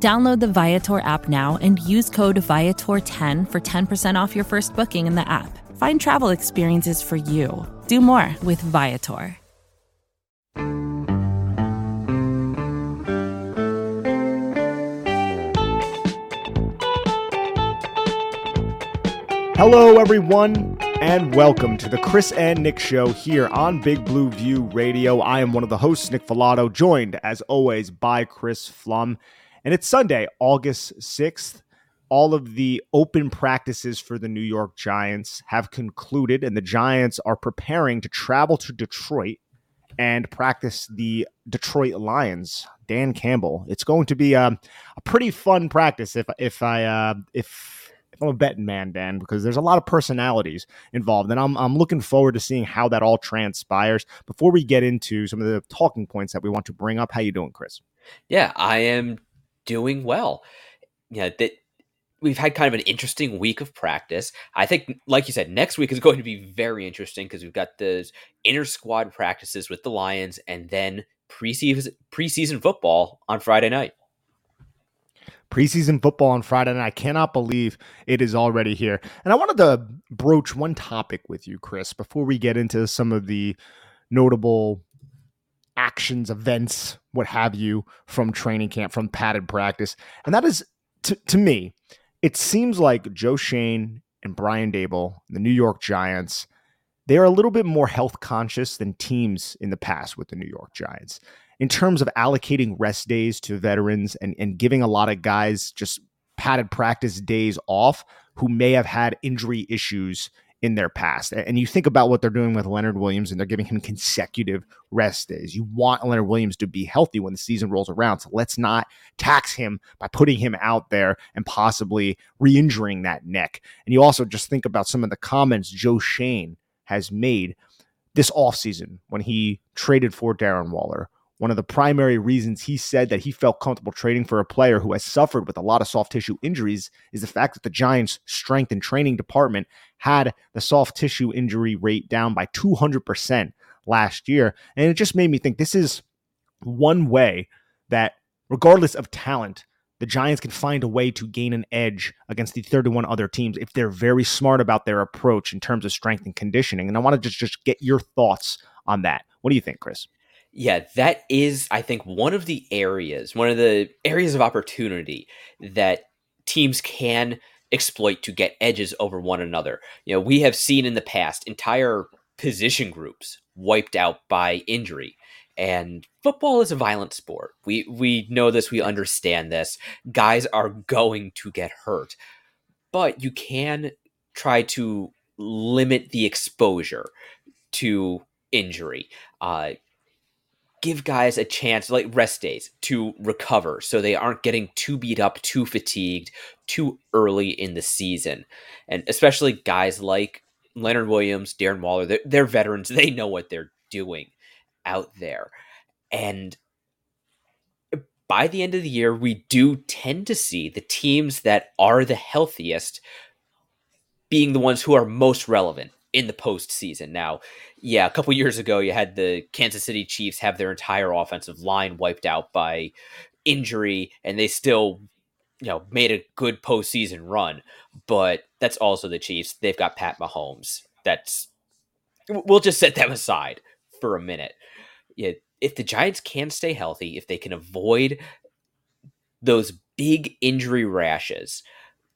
Download the Viator app now and use code Viator10 for 10% off your first booking in the app. Find travel experiences for you. Do more with Viator. Hello, everyone, and welcome to the Chris and Nick Show here on Big Blue View Radio. I am one of the hosts, Nick Falato, joined as always by Chris Pflum. And it's Sunday, August 6th. All of the open practices for the New York Giants have concluded, and the Giants are preparing to travel to Detroit and practice the Detroit Lions. Dan Campbell. It's going to be um, a pretty fun practice if if I uh, if I'm a betting man, Dan, because there's a lot of personalities involved, and I'm I'm looking forward to seeing how that all transpires. Before we get into some of the talking points that we want to bring up, how you doing, Chris? Yeah, I am doing well. Yeah, that we've had kind of an interesting week of practice. I think, like you said, next week is going to be very interesting because we've got those inner squad practices with the Lions, and then preseason preseason football on Friday night preseason football on Friday, and I cannot believe it is already here. And I wanted to broach one topic with you, Chris, before we get into some of the notable actions, events, what have you, from training camp, from padded practice. And that is, to, to me, it seems like Joe Schoen and Brian Daboll, the New York Giants, they are a little bit more health conscious than teams in the past with the New York Giants in terms of allocating rest days to veterans and, and giving a lot of guys just padded practice days off who may have had injury issues in their past. And you think about what they're doing with Leonard Williams and they're giving him consecutive rest days. You want Leonard Williams to be healthy when the season rolls around. So let's not tax him by putting him out there and possibly re injuring that neck. And you also just think about some of the comments Joe Schoen has made this offseason when he traded for Darren Waller one of the primary reasons he said that he felt comfortable trading for a player who has suffered with a lot of soft tissue injuries is the fact that the Giants' strength and training department had the soft tissue injury rate down by 200% last year. And it just made me think this is one way that, regardless of talent, the Giants can find a way to gain an edge against the 31 other teams if they're very smart about their approach in terms of strength and conditioning. And I want to just, just get your thoughts on that. What do you think, Chris? Yeah, that is, I think, one of the areas, one of the areas of opportunity that teams can exploit to get edges over one another. You know, we have seen in the past entire position groups wiped out by injury. And football is a violent sport. We we know this, we understand this. Guys are going to get hurt. But you can try to limit the exposure to injury. Uh, give guys a chance, like rest days, to recover so they aren't getting too beat up, too fatigued, too early in the season. And especially guys like Leonard Williams, Darren Waller, they're, they're veterans. They know what they're doing out there. And by the end of the year, we do tend to see the teams that are the healthiest being the ones who are most relevant in the postseason. Now, yeah, a couple years ago, you had the Kansas City Chiefs have their entire offensive line wiped out by injury, and they still, you know, made a good postseason run. But that's also the Chiefs. They've got Pat Mahomes. That's we'll just set them aside for a minute. Yeah, if the Giants can stay healthy, if they can avoid those big injury rashes,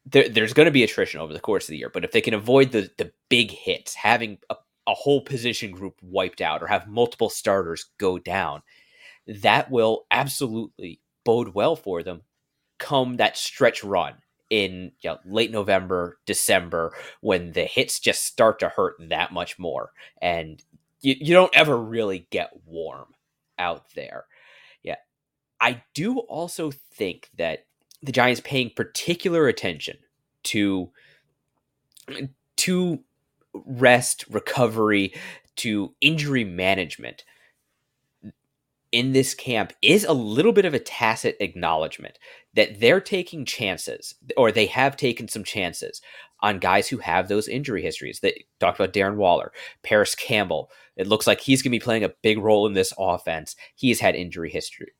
there, there's going to be attrition over the course of the year. But if they can avoid the the big hits, having a, a whole position group wiped out or have multiple starters go down, that will absolutely bode well for them come that stretch run in you know, late November, December, when the hits just start to hurt that much more. And you, you don't ever really get warm out there. Yeah. I do also think that the Giants paying particular attention to to rest, recovery, to injury management in this camp is a little bit of a tacit acknowledgement that they're taking chances or they have taken some chances on guys who have those injury histories. They talked about Darren Waller, Parris Campbell. It looks like he's going to be playing a big role in this offense. He's had injury history,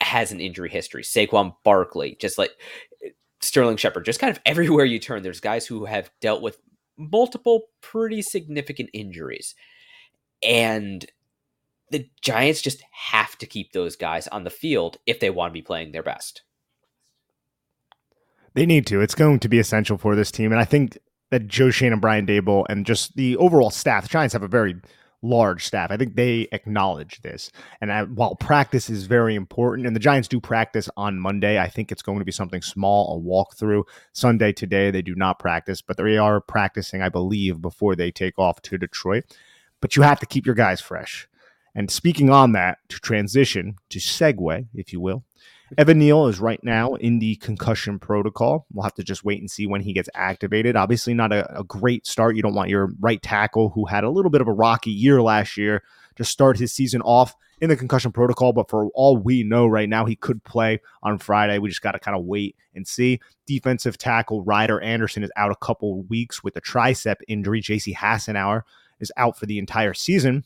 has an injury history. Saquon Barkley, just like Sterling Shepard, just kind of everywhere you turn, there's guys who have dealt with multiple pretty significant injuries. And the Giants just have to keep those guys on the field if they want to be playing their best. They need to. It's going to be essential for this team. And I think that Joe Schoen and Brian Daboll and just the overall staff, the Giants have a very large staff. I think they acknowledge this. And I, while practice is very important, and the Giants do practice on Monday, I think it's going to be something small, a walkthrough. Sunday today, they do not practice, but they are practicing, I believe, before they take off to Detroit. But you have to keep your guys fresh. And speaking on that, to transition, to segue, if you will, Evan Neal is right now in the concussion protocol. We'll have to just wait and see when he gets activated. Obviously, not a, a, great start. You don't want your right tackle, who had a little bit of a rocky year last year, to start his season off in the concussion protocol. But for all we know right now, he could play on Friday. We just got to kind of wait and see. Defensive tackle Ryder Anderson is out a couple weeks with a tricep injury. JC Hassenauer is out for the entire season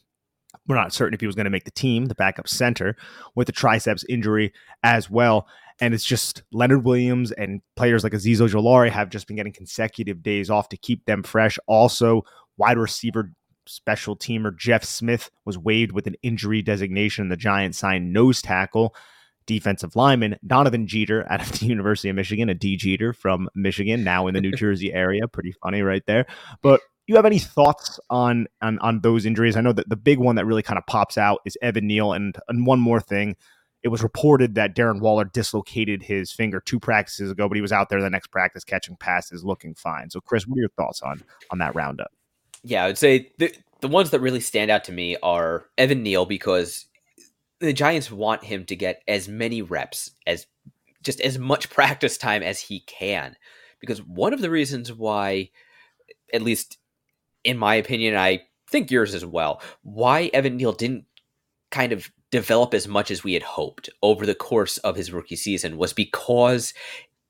we're not certain if he was going to make the team, the backup center, with the triceps injury as well. And it's just Leonard Williams and players like Azeez Ojulari have just been getting consecutive days off to keep them fresh. Also, wide receiver special teamer Jeff Smith was waived with an injury designation. The Giants signed nose tackle defensive lineman Donovan Jeter out of the University of Michigan, a D Jeter from Michigan, now in the New Jersey area. Pretty funny right there. But you have any thoughts on, on on those injuries? I know that the big one that really kind of pops out is Evan Neal, and and one more thing. It was reported that Darren Waller dislocated his finger two practices ago, but he was out there the next practice catching passes, looking fine. So, Chris, what are your thoughts on on that roundup? Yeah, I would say the the ones that really stand out to me are Evan Neal because the Giants want him to get as many reps as just as much practice time as he can. Because one of the reasons why, at least in my opinion, I think yours as well, why Evan Neal didn't kind of develop as much as we had hoped over the course of his rookie season was because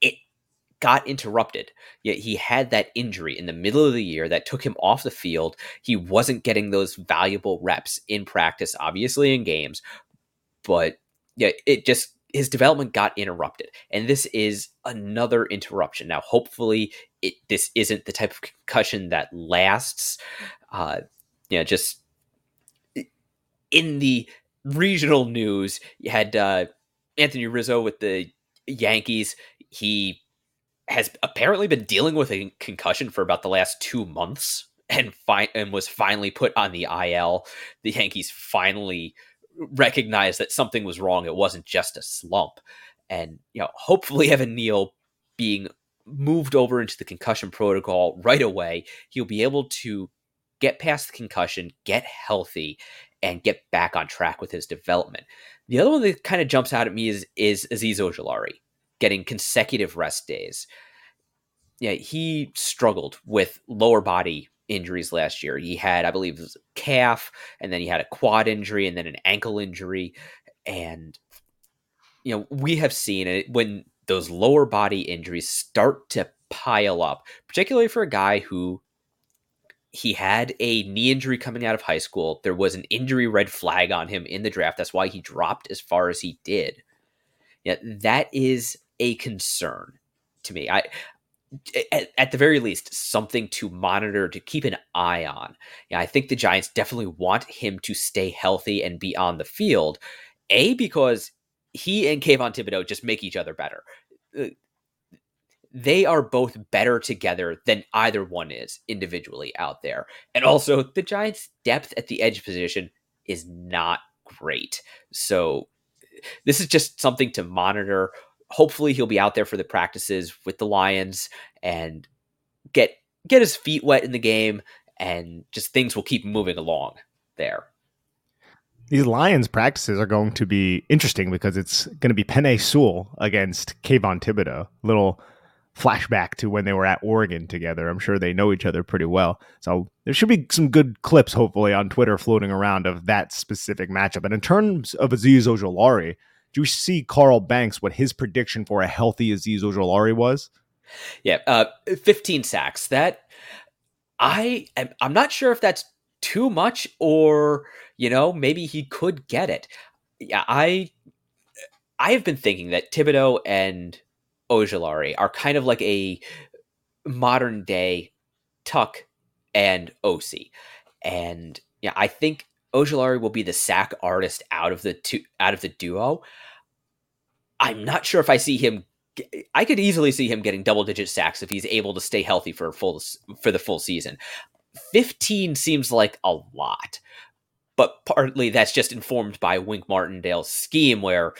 it got interrupted. Yet he had that injury in the middle of the year that took him off the field. He wasn't getting those valuable reps in practice, obviously in games, but yeah, it just his development got interrupted and this is another interruption now hopefully it this isn't the type of concussion that lasts uh you know just in the regional news you had uh anthony rizzo with the yankees he has apparently been dealing with a concussion for about the last two months and fi- and was finally put on the IL. The Yankees finally recognize that something was wrong. It wasn't just a slump. And, you know, hopefully Evan Neal being moved over into the concussion protocol right away, he'll be able to get past the concussion, get healthy, and get back on track with his development. The other one that kind of jumps out at me is is Azeez Ojulari getting consecutive rest days. Yeah, he struggled with lower body injuries last year. He had, I believe, calf, and then he had a quad injury, and then an ankle injury. And, you know, we have seen it when those lower body injuries start to pile up, particularly for a guy who he had a knee injury coming out of high school. There was an injury red flag on him in the draft. That's why he dropped as far as he did. Yeah, that is a concern to me. I at, at, the very least, something to monitor, to keep an eye on. Yeah, I think the Giants definitely want him to stay healthy and be on the field. A, because he and Kayvon Thibodeaux just make each other better. Uh, they are both better together than either one is individually out there. And also, the Giants' depth at the edge position is not great. So, this is just something to monitor hopefully he'll be out there for the practices with the Lions and get get his feet wet in the game and just things will keep moving along there. These Lions practices are going to be interesting because it's going to be Penei Sewell against Kayvon Thibodeaux. Little flashback to when they were at Oregon together. I'm sure they know each other pretty well. So there should be some good clips, hopefully, on Twitter floating around of that specific matchup. And in terms of Azeez Ojulari, do you see Carl Banks what his prediction for a healthy Azeez Ojulari was? Yeah, uh, 15 sacks. That I am, I'm not sure if that's too much or you know maybe he could get it. Yeah, I I have been thinking that Thibodeaux and Ojulari are kind of like a modern day Tuck and Osi. And yeah, I think Ojulari will be the sack artist out of the two out of the duo. I'm not sure if I see him I could easily see him getting double digit sacks if he's able to stay healthy for full for the full season. 15 seems like a lot. But partly that's just informed by Wink Martindale's scheme where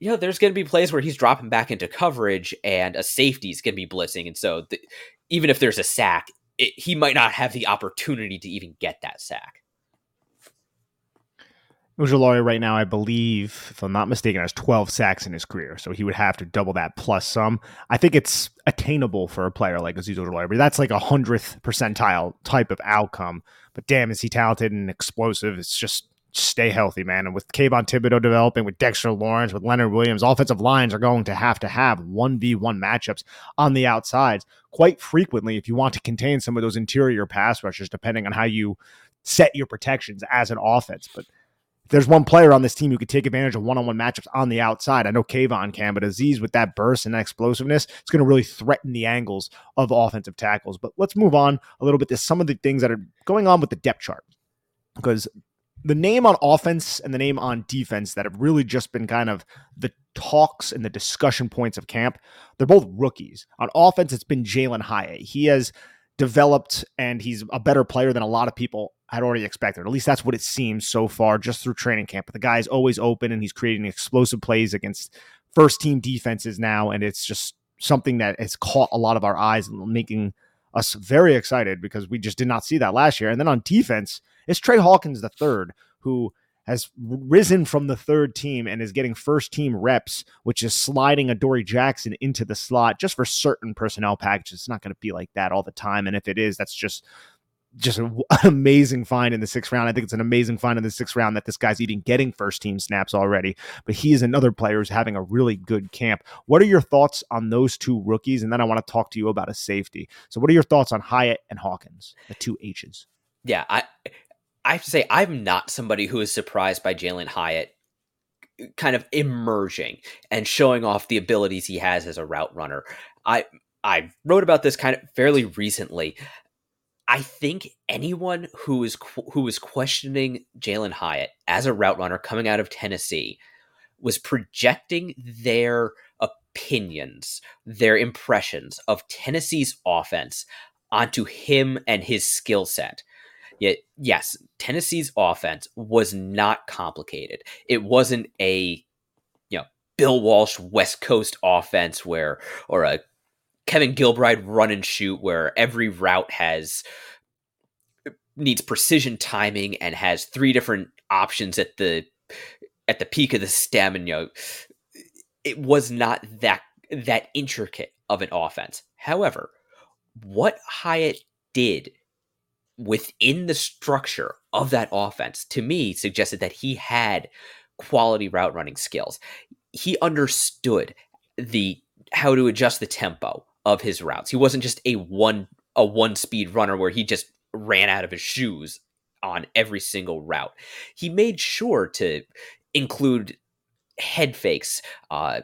you know, there's going to be plays where he's dropping back into coverage and a safety's going to be blitzing. And so the, even if there's a sack, it, he might not have the opportunity to even get that sack. Ojulari right now, I believe, if I'm not mistaken, has 12 sacks in his career. So he would have to double that plus some. I think it's attainable for a player like Azeez Ojulari, but that's like a hundredth percentile type of outcome. But damn, is he talented and explosive? It's just stay healthy, man. And with Kayvon Thibodeaux developing, with Dexter Lawrence, with Leonard Williams, offensive lines are going to have to have 1v1 matchups on the outsides quite frequently if you want to contain some of those interior pass rushers, depending on how you set your protections as an offense. But there's one player on this team who could take advantage of one-on-one matchups on the outside, I know Kayvon can, but Azeez with that burst and that explosiveness, it's going to really threaten the angles of offensive tackles. But let's move on a little bit to some of the things that are going on with the depth chart because the name on offense and the name on defense that have really just been kind of the talks and the discussion points of camp, they're both rookies. On offense, it's been Jalin Hyatt. He has developed and he's a better player than a lot of people had already expected. At least that's what it seems so far just through training camp. But the guy is always open and he's creating explosive plays against first team defenses now. And it's just something that has caught a lot of our eyes and making us very excited because we just did not see that last year. And then on defense, it's Trey Hawkins the third who has risen from the third team and is getting first team reps, which is sliding Adoree Jackson into the slot just for certain personnel packages. It's not going to be like that all the time. And if it is, that's just just an amazing find in the sixth round. I think it's an amazing find in the sixth round that this guy's even getting first team snaps already. But he is another player who's having a really good camp. What are your thoughts on those two rookies? And then I want to talk to you about a safety. So, what are your thoughts on Hyatt and Hawkins, the two H's? Yeah, I I have to say, I'm not somebody who is surprised by Jalin Hyatt uh, kind of emerging and showing off the abilities he has as a route runner. I I wrote about this kind of fairly recently. I think anyone who is who is questioning Jalin Hyatt as a route runner coming out of Tennessee was projecting their opinions, their impressions of Tennessee's offense onto him and his skill set. Yet, yes, Tennessee's offense was not complicated. It wasn't a you know Bill Walsh West Coast offense where or a Kevin Gilbride run and shoot where every route has uh, needs precision timing and has three different options at the at the peak of the stem and you know it was not that that intricate of an offense. However, what Hyatt did within the structure of that offense, to me, suggested that he had quality route running skills. He understood the how to adjust the tempo of his routes. He wasn't just a one a one speed runner where he just ran out of his shoes on every single route. He made sure to include head fakes, uh,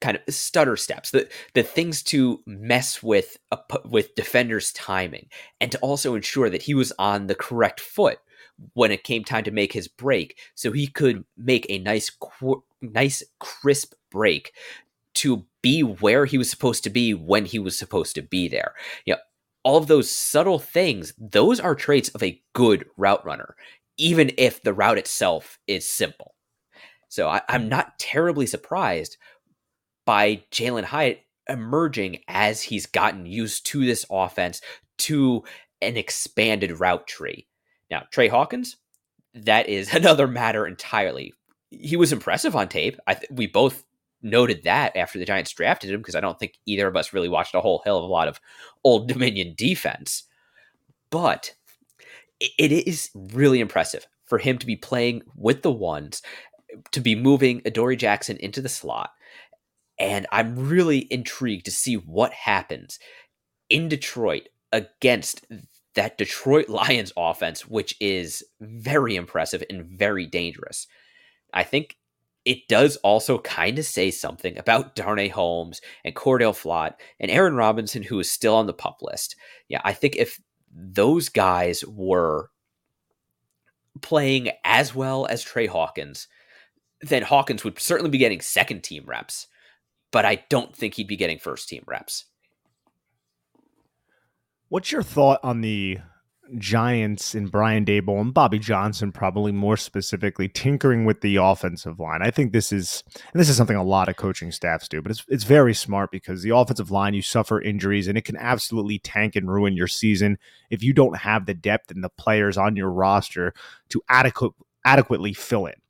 kind of stutter steps, the the things to mess with with defenders' timing, and to also ensure that he was on the correct foot when it came time to make his break, so he could make a nice, qu- nice crisp break to be where he was supposed to be when he was supposed to be there. You know, all of those subtle things, those are traits of a good route runner, even if the route itself is simple. So I, I'm not terribly surprised by Jalin Hyatt emerging as he's gotten used to this offense, to an expanded route tree. Now, Trey Hawkins, that is another matter entirely. He was impressive on tape. I th- we both noted that after the Giants drafted him because I don't think either of us really watched a whole hell of a lot of Old Dominion defense. But it is really impressive for him to be playing with the ones, to be moving Adoree Jackson into the slot. And I'm really intrigued to see what happens in Detroit against that Detroit Lions offense, which is very impressive and very dangerous. I think it does also kind of say something about Darnay Holmes and Cordale Flott and Aaron Robinson, who is still on the pup list. Yeah, I think if those guys were playing as well as Trey Hawkins, then Hawkins would certainly be getting second team reps, but I don't think he'd be getting first team reps. What's your thought on the Giants and Brian Daboll and Bobby Johnson, probably more specifically, tinkering with the offensive line. I think this is, and this is something a lot of coaching staffs do, but it's it's very smart because the offensive line you suffer injuries and it can absolutely tank and ruin your season if you don't have the depth and the players on your roster to adequate adequately fill it.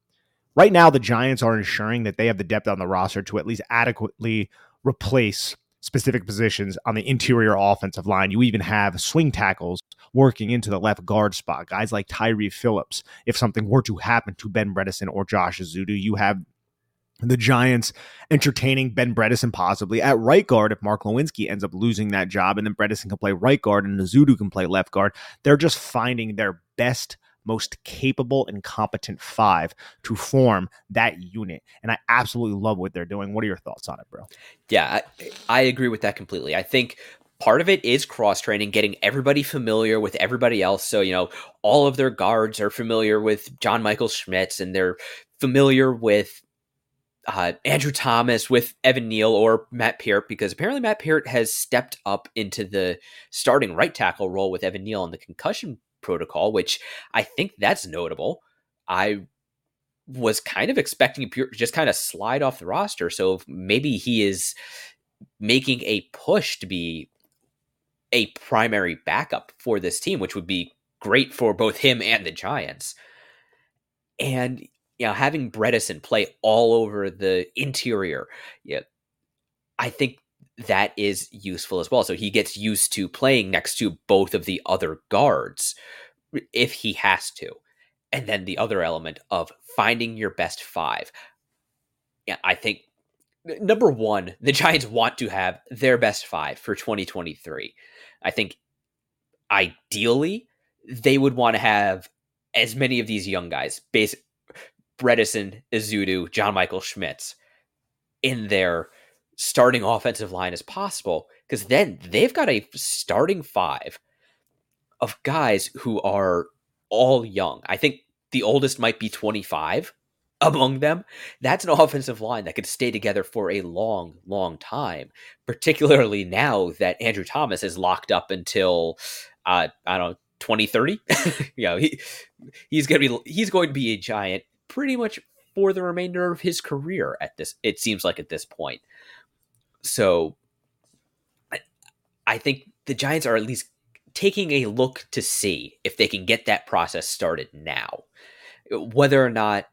Right now, the Giants are ensuring that they have the depth on the roster to at least adequately replace specific positions on the interior offensive line. You even have swing tackles working into the left guard spot. Guys like Tyre Phillips. If something were to happen to Ben Bredeson or Josh Ezeudu, you have the Giants entertaining Ben Bredeson possibly at right guard if Mark Glowinski ends up losing that job, and then Bredeson can play right guard and Ezeudu can play left guard. They're just finding their best most capable and competent five to form that unit. And I absolutely love what they're doing. What are your thoughts on it, bro? Yeah, I, I agree with that completely. I think part of it is cross training, getting everybody familiar with everybody else. So, you know, all of their guards are familiar with John Michael Schmitz and they're familiar with uh, Andrew Thomas, with Evan Neal or Matt Peart, because apparently Matt Peart has stepped up into the starting right tackle role with Evan Neal on the concussion protocol, which I think that's notable. I was kind of expecting to just kind of slide off the roster. So maybe he is making a push to be a primary backup for this team, which would be great for both him and the Giants. And you know, having Bredeson play all over the interior, yeah, I think that is useful as well. So he gets used to playing next to both of the other guards if he has to. And then the other element of finding your best five. Yeah, I think number one, the Giants want to have their best five for 2023. I think ideally they would want to have as many of these young guys, base Bredeson, Ezeudu, John Michael Schmitz, in their starting offensive line as possible, because then they've got a starting five of guys who are all young. I think the oldest might be 25 among them. That's an offensive line that could stay together for a long, long time, particularly now that Andrew Thomas is locked up until, uh, I don't know, 2030. you know, he, he's going to be, he's going to be a giant pretty much for the remainder of his career at this, it seems like at this point. So I think the Giants are at least taking a look to see if they can get that process started now. Whether or not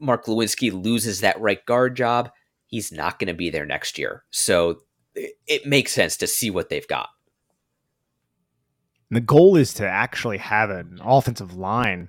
Mark Glowinski loses that right guard job, he's not going to be there next year. So it makes sense to see what they've got. The goal is to actually have an offensive line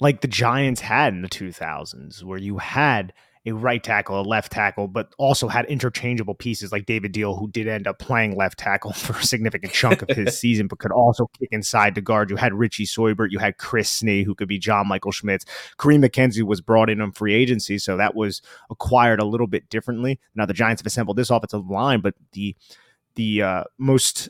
like the Giants had in the 2000s, where you had – a right tackle, a left tackle, but also had interchangeable pieces like David Diehl, who did end up playing left tackle for a significant chunk of his season, but could also kick inside to guard. You had Richie Seubert, you had Chris Snee, who could be John Michael Schmitz. Kareem McKenzie was brought in on free agency, so that was acquired a little bit differently. Now the Giants have assembled this offensive line, but the the uh, most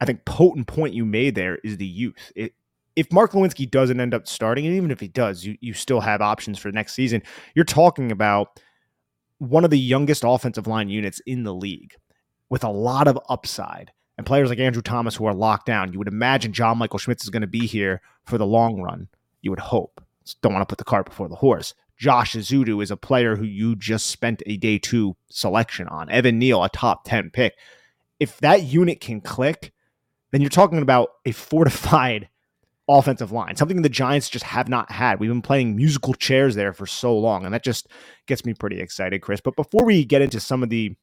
I think potent point you made there is the youth. It, if Mark Glowinski doesn't end up starting, and even if he does, you you still have options for next season. You're talking about one of the youngest offensive line units in the league with a lot of upside. And players like Andrew Thomas who are locked down. You would imagine John Michael Schmitz is going to be here for the long run. You would hope. Don't want to put the cart before the horse. Josh Ezeudu is a player who you just spent a day two selection on. Evan Neal, a top 10 pick. If that unit can click, then you're talking about a fortified offensive line, something the Giants just have not had. We've been playing musical chairs there for so long, and that just gets me pretty excited, Chris. But before we get into some of the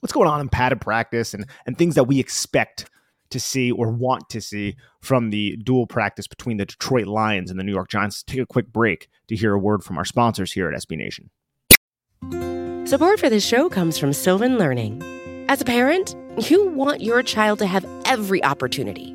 what's going on in padded practice and and things that we expect to see or want to see from the dual practice between the Detroit Lions and the New York Giants, take a quick break to hear a word from our sponsors here at SB Nation. Support for this show comes from Sylvan Learning. As a parent, you want your child to have every opportunity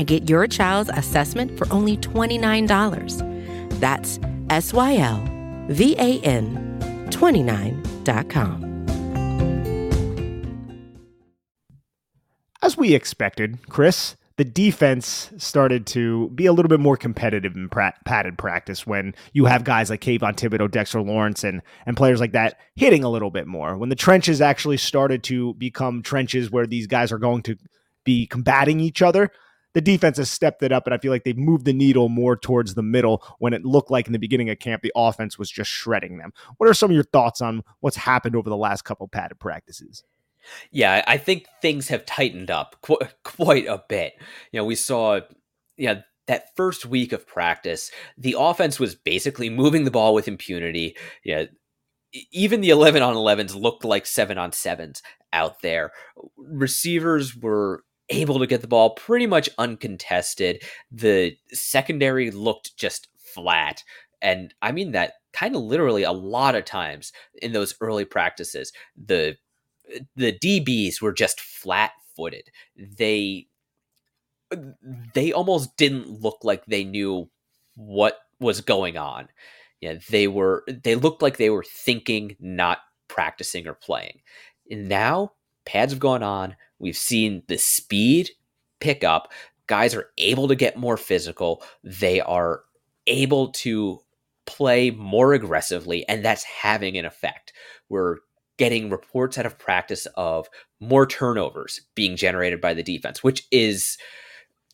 and get your child's assessment for only $29. That's S Y L VAN29.com. As we expected, Chris, the defense started to be a little bit more competitive in pra- padded practice when you have guys like Kayvon Thibodeaux, Dexter Lawrence, and and players like that hitting a little bit more. When the trenches actually started to become trenches where these guys are going to be combating each other, the defense has stepped it up, and I feel like they've moved the needle more towards the middle when it looked like in the beginning of camp the offense was just shredding them. What are some of your thoughts on what's happened over the last couple of padded practices? Yeah, I think things have tightened up qu- quite a bit. You know, we saw, yeah, that first week of practice, the offense was basically moving the ball with impunity. Yeah, even the 11 on 11s looked like 7 on 7s out there. Receivers were able to get the ball pretty much uncontested. The secondary looked just flat. And I mean that kind of literally a lot of times in those early practices. The the DBs were just flat footed. They they almost didn't look like they knew what was going on. Yeah, they were they looked like they were thinking, not practicing or playing. And now pads have gone on. We've seen the speed pick up. Guys are able to get more physical. They are able to play more aggressively, and that's having an effect. We're getting reports out of practice of more turnovers being generated by the defense, which is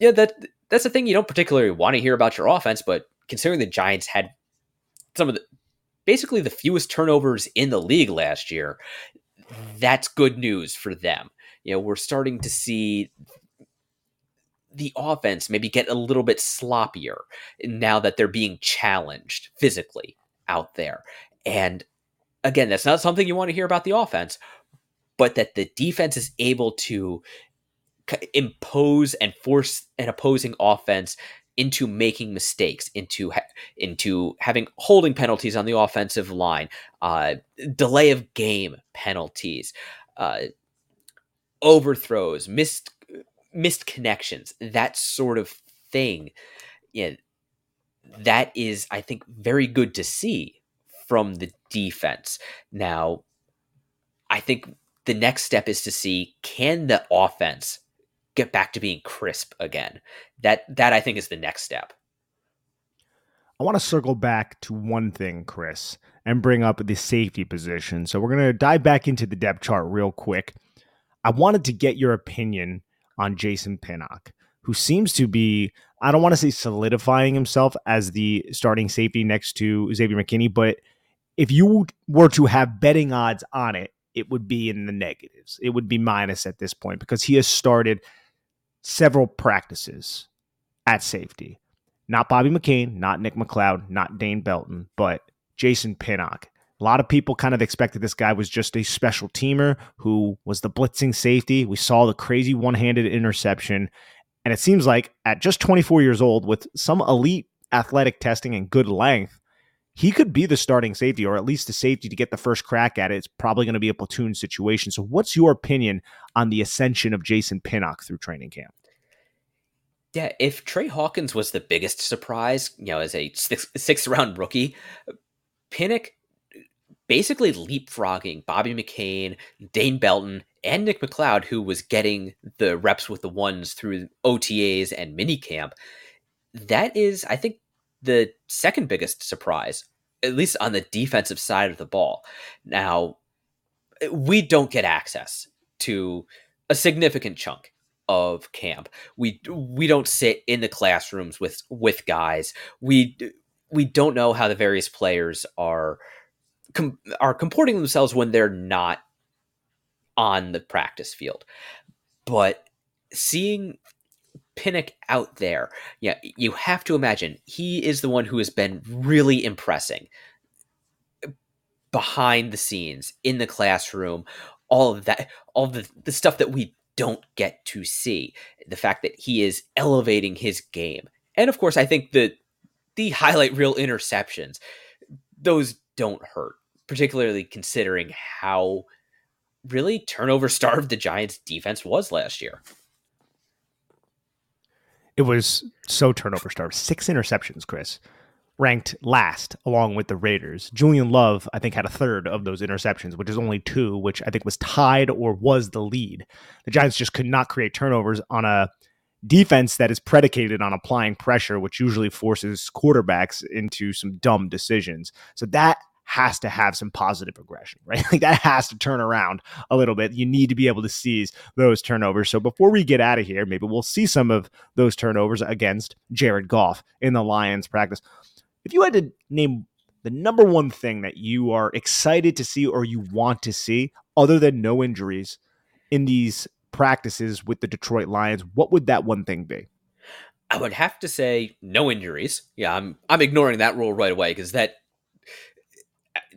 yeah, that that's the thing you don't particularly want to hear about your offense, but considering the Giants had some of the basically the fewest turnovers in the league last year, that's good news for them. You know, we're starting to see the offense maybe get a little bit sloppier now that they're being challenged physically out there. And again, that's not something you want to hear about the offense, but that the defense is able to impose and force an opposing offense into making mistakes, into ha- into having holding penalties on the offensive line, uh, delay of game penalties, uh, overthrows, missed missed connections, that sort of thing. Yeah, that is, I think, very good to see from the defense. Now, I think the next step is to see can the offense get back to being crisp again. That that I think is the next step. I want to circle back to one thing, Chris, and bring up the safety position. So we're going to dive back into the depth chart real quick. I wanted to get your opinion on Jason Pinnock, who seems to be, I don't want to say solidifying himself as the starting safety next to Xavier McKinney, but if you were to have betting odds on it, it would be in the negatives. It would be minus at this point because he has started – several practices at safety. Not Bobby McCain, not Nick McCloud, not Dane Belton, but Jason Pinnock. A lot of people kind of expected this guy was just a special teamer who was the blitzing safety. We saw the crazy one handed interception. And it seems like at just 24 years old, with some elite athletic testing and good length, he could be the starting safety or at least the safety to get the first crack at it. It's probably going to be a platoon situation. So, what's your opinion on the ascension of Jason Pinnock through training camp? Yeah, if Trey Hawkins was the biggest surprise, you know, as a six, sixth round rookie, Pinnock basically leapfrogging Bobby McCain, Dane Belton, and Nick McCloud, who was getting the reps with the ones through OTAs and minicamp. That is, I think, the second biggest surprise, at least on the defensive side of the ball. Now, we don't get access to a significant chunk of camp. We we don't sit in the classrooms with with guys. We we don't know how the various players are com- are comporting themselves when they're not on the practice field. But seeing Pinnock out there, yeah, you have to imagine he is the one who has been really impressing behind the scenes in the classroom. All of that, all the, the stuff that we don't get to see. The fact that he is elevating his game. And of course, I think that the highlight reel interceptions, those don't hurt, particularly considering how really turnover starved the Giants defense was last year. It was so turnover starved. Six interceptions, Chris, ranked last along with the Raiders. Julian Love, I think, had a third of those interceptions, which is only two, which I think was tied or was the lead. The Giants just could not create turnovers on a defense that is predicated on applying pressure, which usually forces quarterbacks into some dumb decisions. So that has to have some positive aggression, right? Like that has to turn around a little bit. You need to be able to seize those turnovers. So before we get out of here, maybe we'll see some of those turnovers against Jared Goff in the Lions practice. If you had to name the number one thing that you are excited to see or you want to see, other than no injuries in these practices with the Detroit Lions, what would that one thing be? I would have to say no injuries. Yeah, I'm I'm ignoring that rule right away because that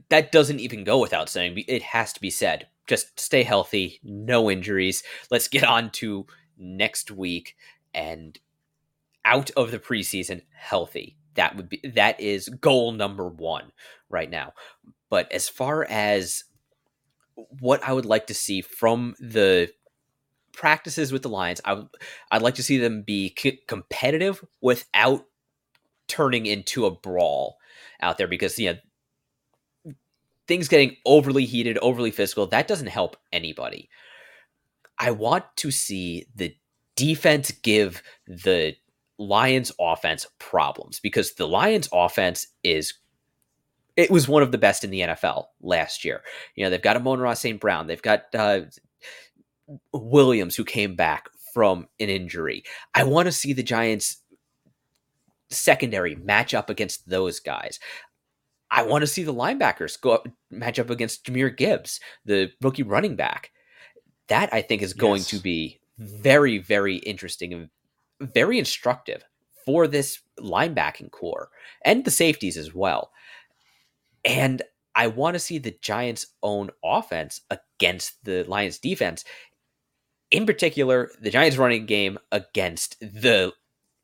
that doesn't even go without saying. It has to be said. Just stay healthy, no injuries. Let's get on to next week and out of the preseason healthy. That would be that is goal number 1 right now. But as far as what I would like to see from the practices with the Lions, I would I'd like to see them be c- competitive without turning into a brawl out there because you know things getting overly heated, overly physical, that doesn't help anybody. I want to see the defense give the Lions offense problems because the Lions offense is it was one of the best in the NFL last year. You know, they've got Amon-Ra St. Brown, they've got uh, Williams who came back from an injury. I want to see the Giants secondary match up against those guys. I want to see the linebackers go up match up against Jahmyr Gibbs, the rookie running back. That I think is going yes. to be mm-hmm. very, very interesting and very instructive for this linebacking corps and the safeties as well. And I want to see the Giants' own offense against the Lions' defense. In particular, the Giants' running game against the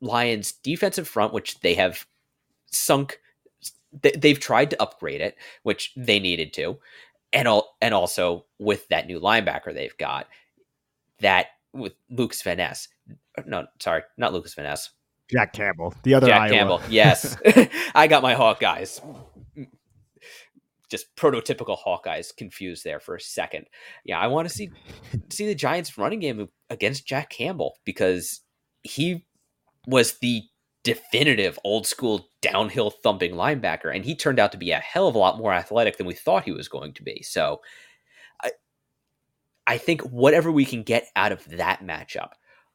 Lions' defensive front, which they have sunk they've tried to upgrade it, which they needed to, and all and also with that new linebacker they've got, that with Lucas Van Ness. No, sorry, not Lucas Van Ness. Jack Campbell, the other Jack Iowa. Campbell. Yes, I got my Hawkeyes. Just prototypical Hawkeyes confused there for a second. Yeah, I want to see see the Giants running game against Jack Campbell because he was the definitive old school downhill thumping linebacker, and he turned out to be a hell of a lot more athletic than we thought he was going to be. So, I, I think whatever we can get out of that matchup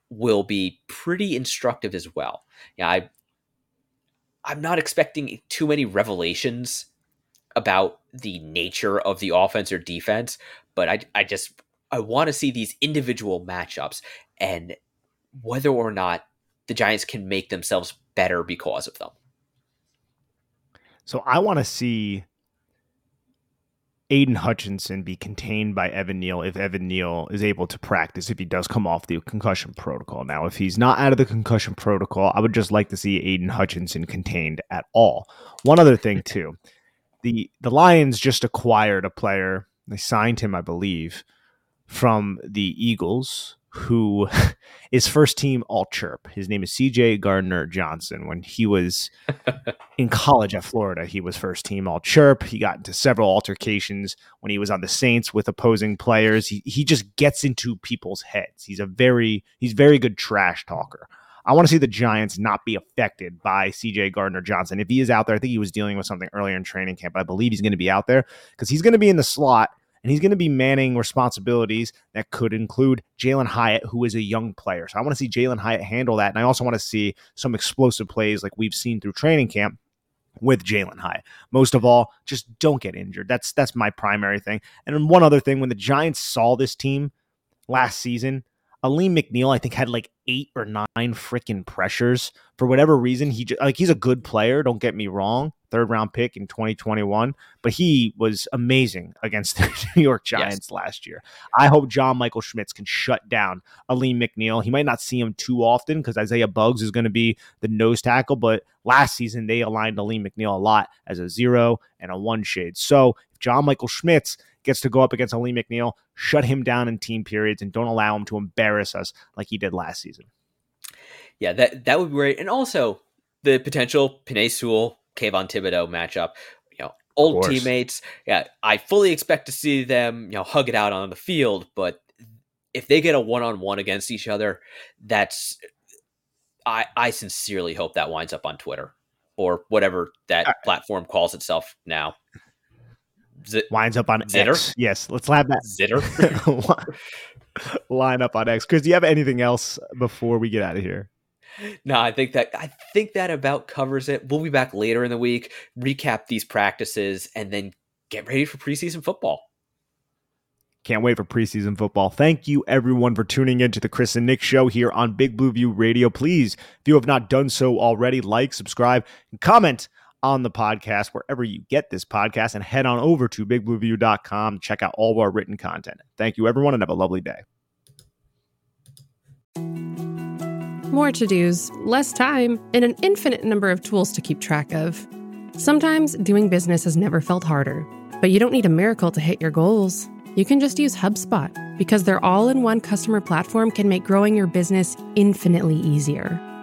will be pretty instructive as well. Yeah, I, I'm not expecting too many revelations about the nature of the offense or defense, but I, I just I want to see these individual matchups and whether or not the Giants can make themselves better because of them. So I want to see Aidan Hutchinson be contained by Evan Neal if Evan Neal is able to practice if he does come off the concussion protocol. Now, if he's not out of the concussion protocol, I would just like to see Aidan Hutchinson contained at all. One other thing too, the the Lions just acquired a player. They signed him, I believe, from the Eagles who is first team all chirp. His name is CJ Gardner Johnson. When he was in college at Florida, he was first team all chirp. He got into several altercations when he was on the Saints with opposing players. He he just gets into people's heads. He's a very he's very good trash talker. I want to see the Giants not be affected by CJ Gardner Johnson. If he is out there, I think he was dealing with something earlier in training camp, but I believe he's going to be out there because he's going to be in the slot and he's going to be manning responsibilities that could include Jalin Hyatt, who is a young player. So I want to see Jalin Hyatt handle that. And I also want to see some explosive plays like we've seen through training camp with Jalin Hyatt. Most of all, just don't get injured. That's that's my primary thing. And one other thing, when the Giants saw this team last season, Alim McNeill, I think, had like eight or nine freaking pressures for whatever reason. He just, like he's a good player. Don't get me wrong, third round pick in 2021, but he was amazing against the New York Giants yes. last year. I hope John Michael Schmitz can shut down Alim McNeill. He might not see him too often because Isaiah Buggs is going to be the nose tackle, but last season they aligned Alim McNeill a lot as a zero and a one shade. So if John Michael Schmitz gets to go up against Alim McNeill, shut him down in team periods, and don't allow him to embarrass us like he did last season. Yeah, that that would be great. And also the potential Penei Sewell, Kayvon Thibodeaux matchup. You know, old teammates. Yeah, I fully expect to see them, you know, hug it out on the field, but if they get a one on one against each other, that's I I sincerely hope that winds up on Twitter or whatever that platform calls itself now. Z- winds up on Zitter. X. Yes, let's have that Zitter line up on X. Chris, do you have anything else before we get out of here? No, I think that I think that about covers it. We'll be back later in the week, recap these practices, and then get ready for preseason football. Can't wait for preseason football. Thank you, everyone, for tuning in to the Chris and Nick show here on Big Blue View Radio. Please, if you have not done so already, like, subscribe, and comment on the podcast wherever you get this podcast and head on over to bigblueview.com check out all of our written content. Thank you everyone and have a lovely day. More to-dos, less time, and an infinite number of tools to keep track of. Sometimes doing business has never felt harder, but you don't need a miracle to hit your goals. You can just use HubSpot because their all-in-one customer platform can make growing your business infinitely easier.